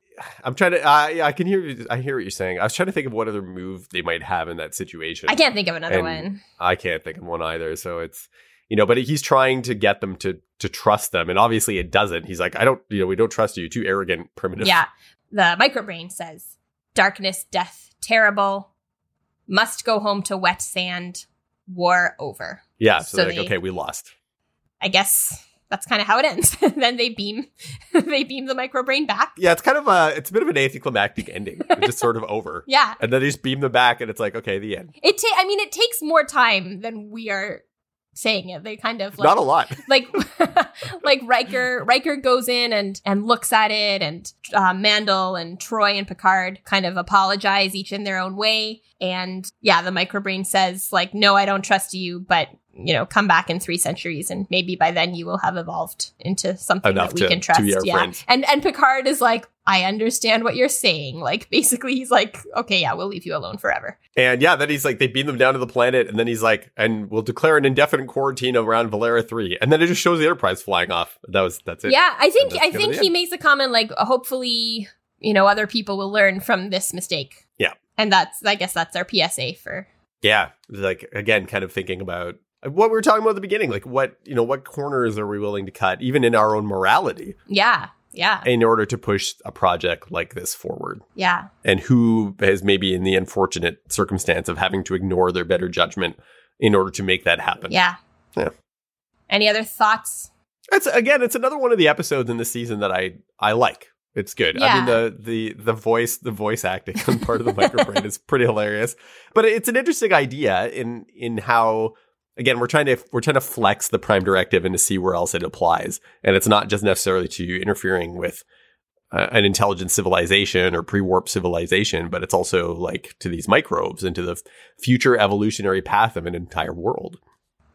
I'm trying to. Uh, yeah, I can hear. you- I hear what you're saying. I was trying to think of what other move they might have in that situation. I can't think of another And- one. I can't think of one either. So it's you know, but he's trying to get them to to trust them, and obviously it doesn't. He's like, I don't, you know, we don't trust you. Too arrogant, primitive. Yeah. The microbrain says, darkness, death, terrible, must go home to wet sand, war over. yeah. So, So they're like, they- okay, we lost. I guess that's kind of how it ends. then they beam, they beam the microbrain back. Yeah, it's kind of a, it's a bit of an anticlimactic ending. It's just sort of over. Yeah. And then they just beam them back, and it's like, okay, the end. It ta- I mean, it takes more time than we are saying it. They kind of like, Not a lot. like like Riker Riker goes in and and looks at it and uh, Mandl and Troi and Picard kind of apologize each in their own way and yeah the microbrain says like no I don't trust you but you know come back in 3 centuries and maybe by then you will have evolved into something Enough that we to- can trust yeah friends. and and Picard is like I understand what you're saying like basically he's like okay yeah we'll leave you alone forever And yeah, then he's like, they beam them down to the planet, and then he's like, and we'll declare an indefinite quarantine around Velara three, and then it just shows the Enterprise flying off. That was that's it. Yeah, I think I think he makes a comment like hopefully, you know, other people will learn from this mistake. Yeah. And that's I guess that's our PSA for yeah. Like again, kind of thinking about Uh, what we were talking about at the beginning, like what you know, what corners are we willing to cut, even in our own morality, Yeah. Yeah. in order to push a project like this forward. Yeah. and who is maybe in the unfortunate circumstance of having to ignore their better judgment in order to make that happen. Yeah. Yeah. Any other thoughts? It's again, it's another one of the episodes in the season that I I like. It's good. I mean the the the voice the voice acting on part of the microbrain is pretty hilarious. But it's an interesting idea in in how again we're trying to we're trying to flex the prime directive and to see where else it applies. And it's not just necessarily to interfering with uh, an intelligent civilization or pre-warp civilization, but it's also like to these microbes and to the future evolutionary path of an entire world.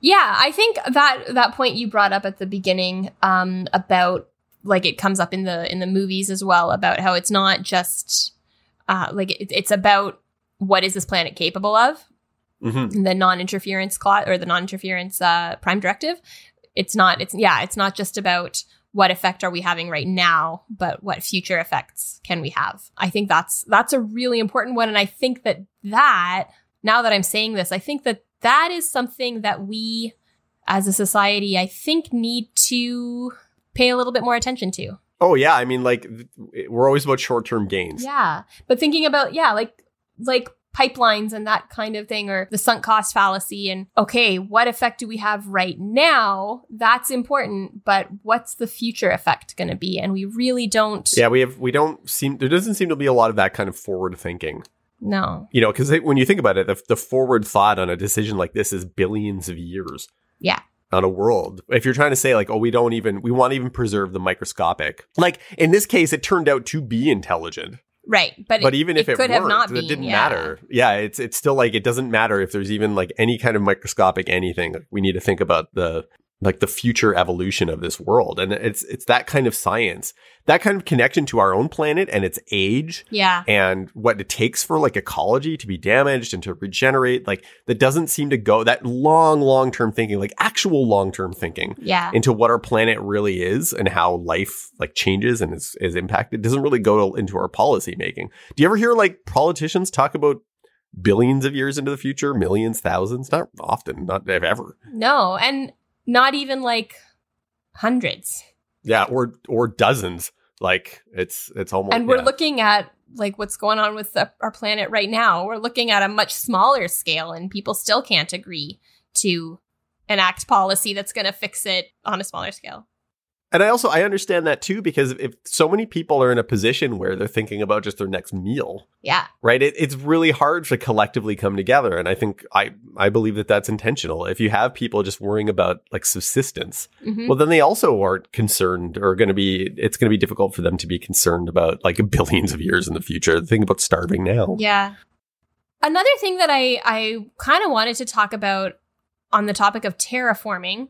Yeah, I think that that point you brought up at the beginning um about like it comes up in the in the movies as well about how it's not just uh like it, it's about what is this planet capable of Mm-hmm. the non-interference clause or the non-interference uh, prime directive it's not it's yeah it's not just about what effect are we having right now but what future effects can we have i think that's that's a really important one and i think that that now that i'm saying this i think that that is something that we as a society i think need to pay a little bit more attention to Oh yeah, I mean like we're always about short-term gains. Yeah. But thinking about, yeah, like, like pipelines and that kind of thing, or the sunk cost fallacy, and okay, what effect do we have right now? That's important, but what's the future effect going to be? And we really don't Yeah, we have we don't seem there doesn't seem to be a lot of that kind of forward thinking. no You know, because when you think about it, the, the forward thought on a decision like this is billions of years. Yeah. On a world, if you're trying to say like, oh, we don't even we want to even preserve the microscopic. Like in this case, it turned out to be intelligent, Right. But, but it, even if it, could have weren't, not it didn't yeah. matter. Yeah, it's it's still like it doesn't matter if there's even like any kind of microscopic anything. We need to think about the like the future evolution of this world, and it's it's that kind of science, that kind of connection to our own planet and its age Yeah. and what it takes for like ecology to be damaged and to regenerate like that doesn't seem to go that long long term thinking like actual long term thinking Yeah. into what our planet really is and how life like changes and is, is impacted doesn't really go to, into our policy making do you ever hear like politicians talk about billions of years into the future millions thousands not often not ever No. And not even like hundreds. yeah or or dozens like it's it's almost and we're yeah. looking at like what's going on with the, our planet right now we're looking at a much smaller scale and people still can't agree to enact policy that's going to fix it on a smaller scale And I also I understand that too because if so many people are in a position where they're thinking about just their next meal, Yeah. right? It, it's really hard to collectively come together, and I think I I believe that that's intentional. If you have people just worrying about like subsistence, Mhm. well, then they also aren't concerned or going to be. It's going to be difficult for them to be concerned about like billions of years in the future. Think about starving now. Yeah. Another thing that I I kind of wanted to talk about on the topic of terraforming,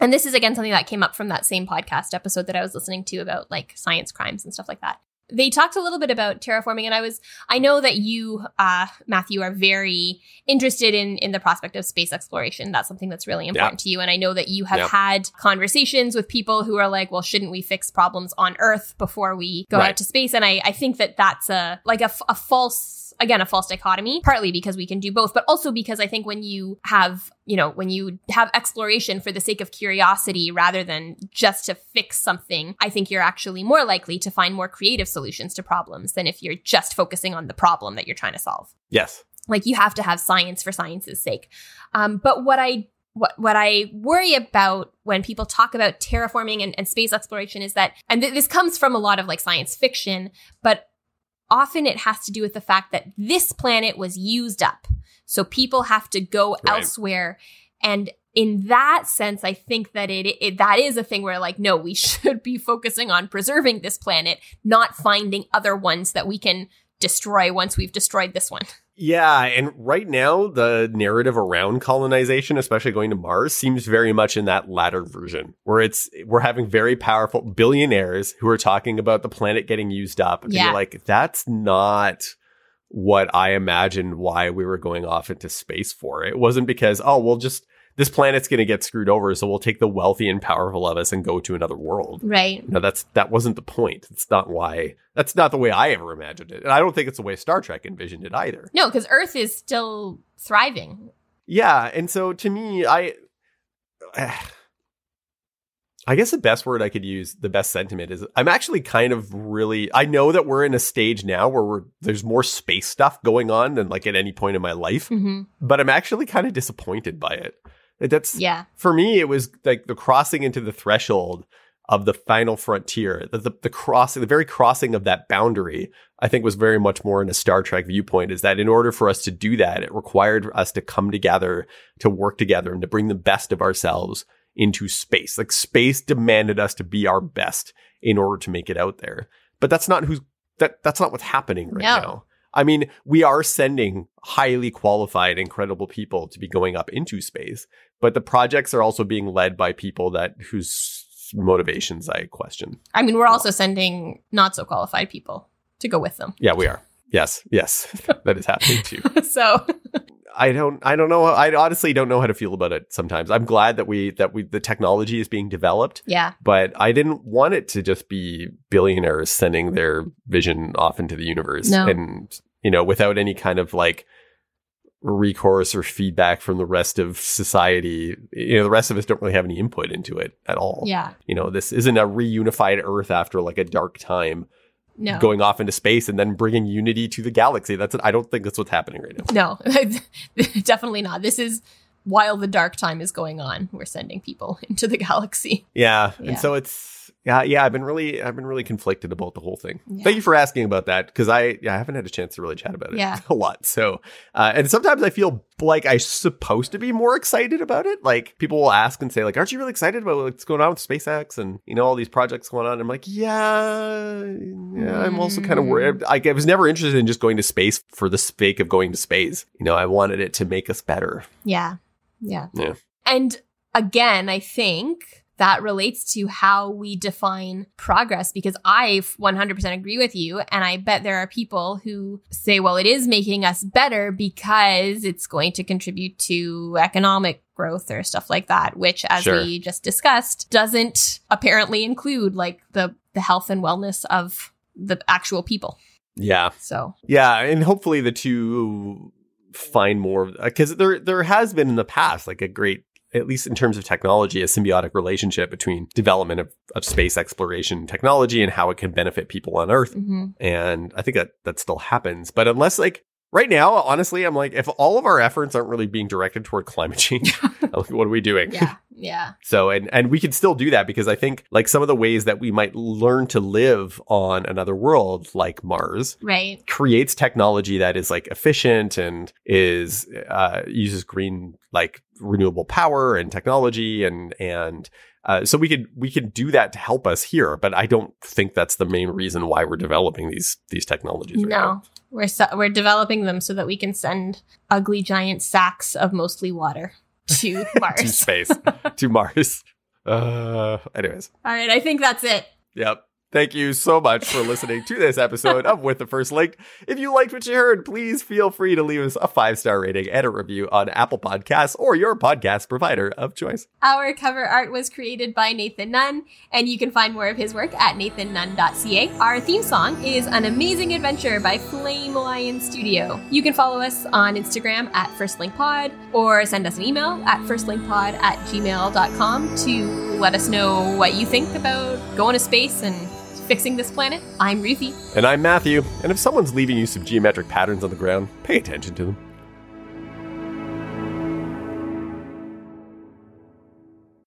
and this is again something that came up from that same podcast episode that I was listening to about like science crimes and stuff like that. They talked a little bit about terraforming, and I was I know that you, uh, Matthew, are very interested in in the prospect of space exploration. That's something that's really important to you, and I know that you have Yeah. had conversations with people who are like, "Well, shouldn't we fix problems on Earth before we go Right. out to space?" And I I think that that's a like a false again a false dichotomy partly because we can do both but also because i think when you have you know when you have exploration for the sake of curiosity rather than just to fix something i think you're actually more likely to find more creative solutions to problems than if you're just focusing on the problem that you're trying to solve Yes. like you have to have science for science's sake um, but what i what, what I worry about when people talk about terraforming and, and space exploration is that, and th- this comes from a lot of like science fiction, but often it has to do with the fact that this planet was used up. So people have to go Right. elsewhere. And in that sense, I think that it, it that is a thing where like, no, we should be focusing on preserving this planet, not finding other ones that we can destroy once we've destroyed this one. Yeah, and right now the narrative around colonization, especially going to Mars, seems very much in that latter version, where it's we're having very powerful billionaires who are talking about the planet getting used up. And Yeah. you're like, that's not what I imagined why we were going off into space for. It wasn't because, oh, we'll just this planet's gonna get screwed over, so we'll take the wealthy and powerful of us and go to another world. Right. No, that's that wasn't the point. It's not why. That's not the way I ever imagined it, and I don't think it's the way Star Trek envisioned it either. No, because Earth is still thriving. Yeah, and so to me, I, I guess the best word I could use, the best sentiment is, I'm actually kind of really. I know that we're in a stage now where we're there's more space stuff going on than like at any point in my life, Mm-hmm. but I'm actually kind of disappointed by it. That's Yeah. for me. It was like the crossing into the threshold of the final frontier, the, the the crossing, the very crossing of that boundary. I think was very much more in a Star Trek viewpoint. Is that in order for us to do that, it required us to come together, to work together, and to bring the best of ourselves into space. Like space demanded us to be our best in order to make it out there. But that's not who's that. That's not what's happening right No. now. I mean, we are sending highly qualified, incredible people to be going up into space, but the projects are also being led by people that whose motivations I question. I mean, we're also sending not so qualified people to go with them. Yeah, we are. Yes, yes, that is happening too. so, I don't, I don't know. I honestly don't know how to feel about it. Sometimes I'm glad that we that we the technology is being developed, yeah. but I didn't want it to just be billionaires sending their vision off into the universe, No. and you know, without any kind of like recourse or feedback from the rest of society. You know, the rest of us don't really have any input into it at all. Yeah. You know, this isn't a reunified Earth after like a dark time, No. going off into space and then bringing unity to the galaxy. That's I don't think that's what's happening right now. No, definitely not. This is while the dark time is going on. We're sending people into the galaxy. Yeah. Yeah. And so it's yeah, yeah, I've been really I've been really conflicted about the whole thing. Yeah. Thank you for asking about that because I yeah, I haven't had a chance to really chat about it Yeah. a lot. So uh, and sometimes I feel like I'm supposed to be more excited about it. Like people will ask and say like, "Aren't you really excited about what's going on with SpaceX and you know all these projects going on?" I'm like, "Yeah, yeah." I'm also kind of worried. Like I was never interested in just going to space for the sake of going to space. You know, I wanted it to make us better. Yeah. Yeah. Yeah. And again, I think that relates to how we define progress because I 100% agree with you. And I bet there are people who say, well, it is making us better because it's going to contribute to economic growth or stuff like that, which, as Sure. we just discussed, doesn't apparently include like the, the health and wellness of the actual people. Yeah. So, Yeah, and hopefully the two find more because there there has been in the past like a great at least in terms of technology a symbiotic relationship between development of, of space exploration technology and how it can benefit people on earth mhm. and i think that that still happens but unless like right now honestly i'm like if all of our efforts aren't really being directed toward climate change like, what are we doing yeah, Yeah. So and and we can still do that because I think like some of the ways that we might learn to live on another world like Mars Right. creates technology that is like efficient and is uh, uses green like renewable power and technology and and uh, so we could we could do that to help us here, but I don't think that's the main reason why we're developing these these technologies. Right now. We're so, we're developing them so that we can send ugly giant sacks of mostly water to Mars, to space to Mars. Uh, anyways, All right, I think that's it. yep. Thank you so much for listening to this episode of With the First Link. If you liked what you heard, please feel free to leave us a five star rating and a review on Apple Podcasts or your podcast provider of choice. Our cover art was created by Nathan Nunn, and you can find more of his work at nathannunn.ca. Our theme song is An Amazing Adventure by Flame Lion Studio. You can follow us on Instagram at FirstLinkPod or send us an email at firstlinkpod at gmail.com to let us know what you think about going to space and fixing this planet. I'm Ruthie. And I'm Matthew, and if someone's leaving you some geometric patterns on the ground, pay attention to them.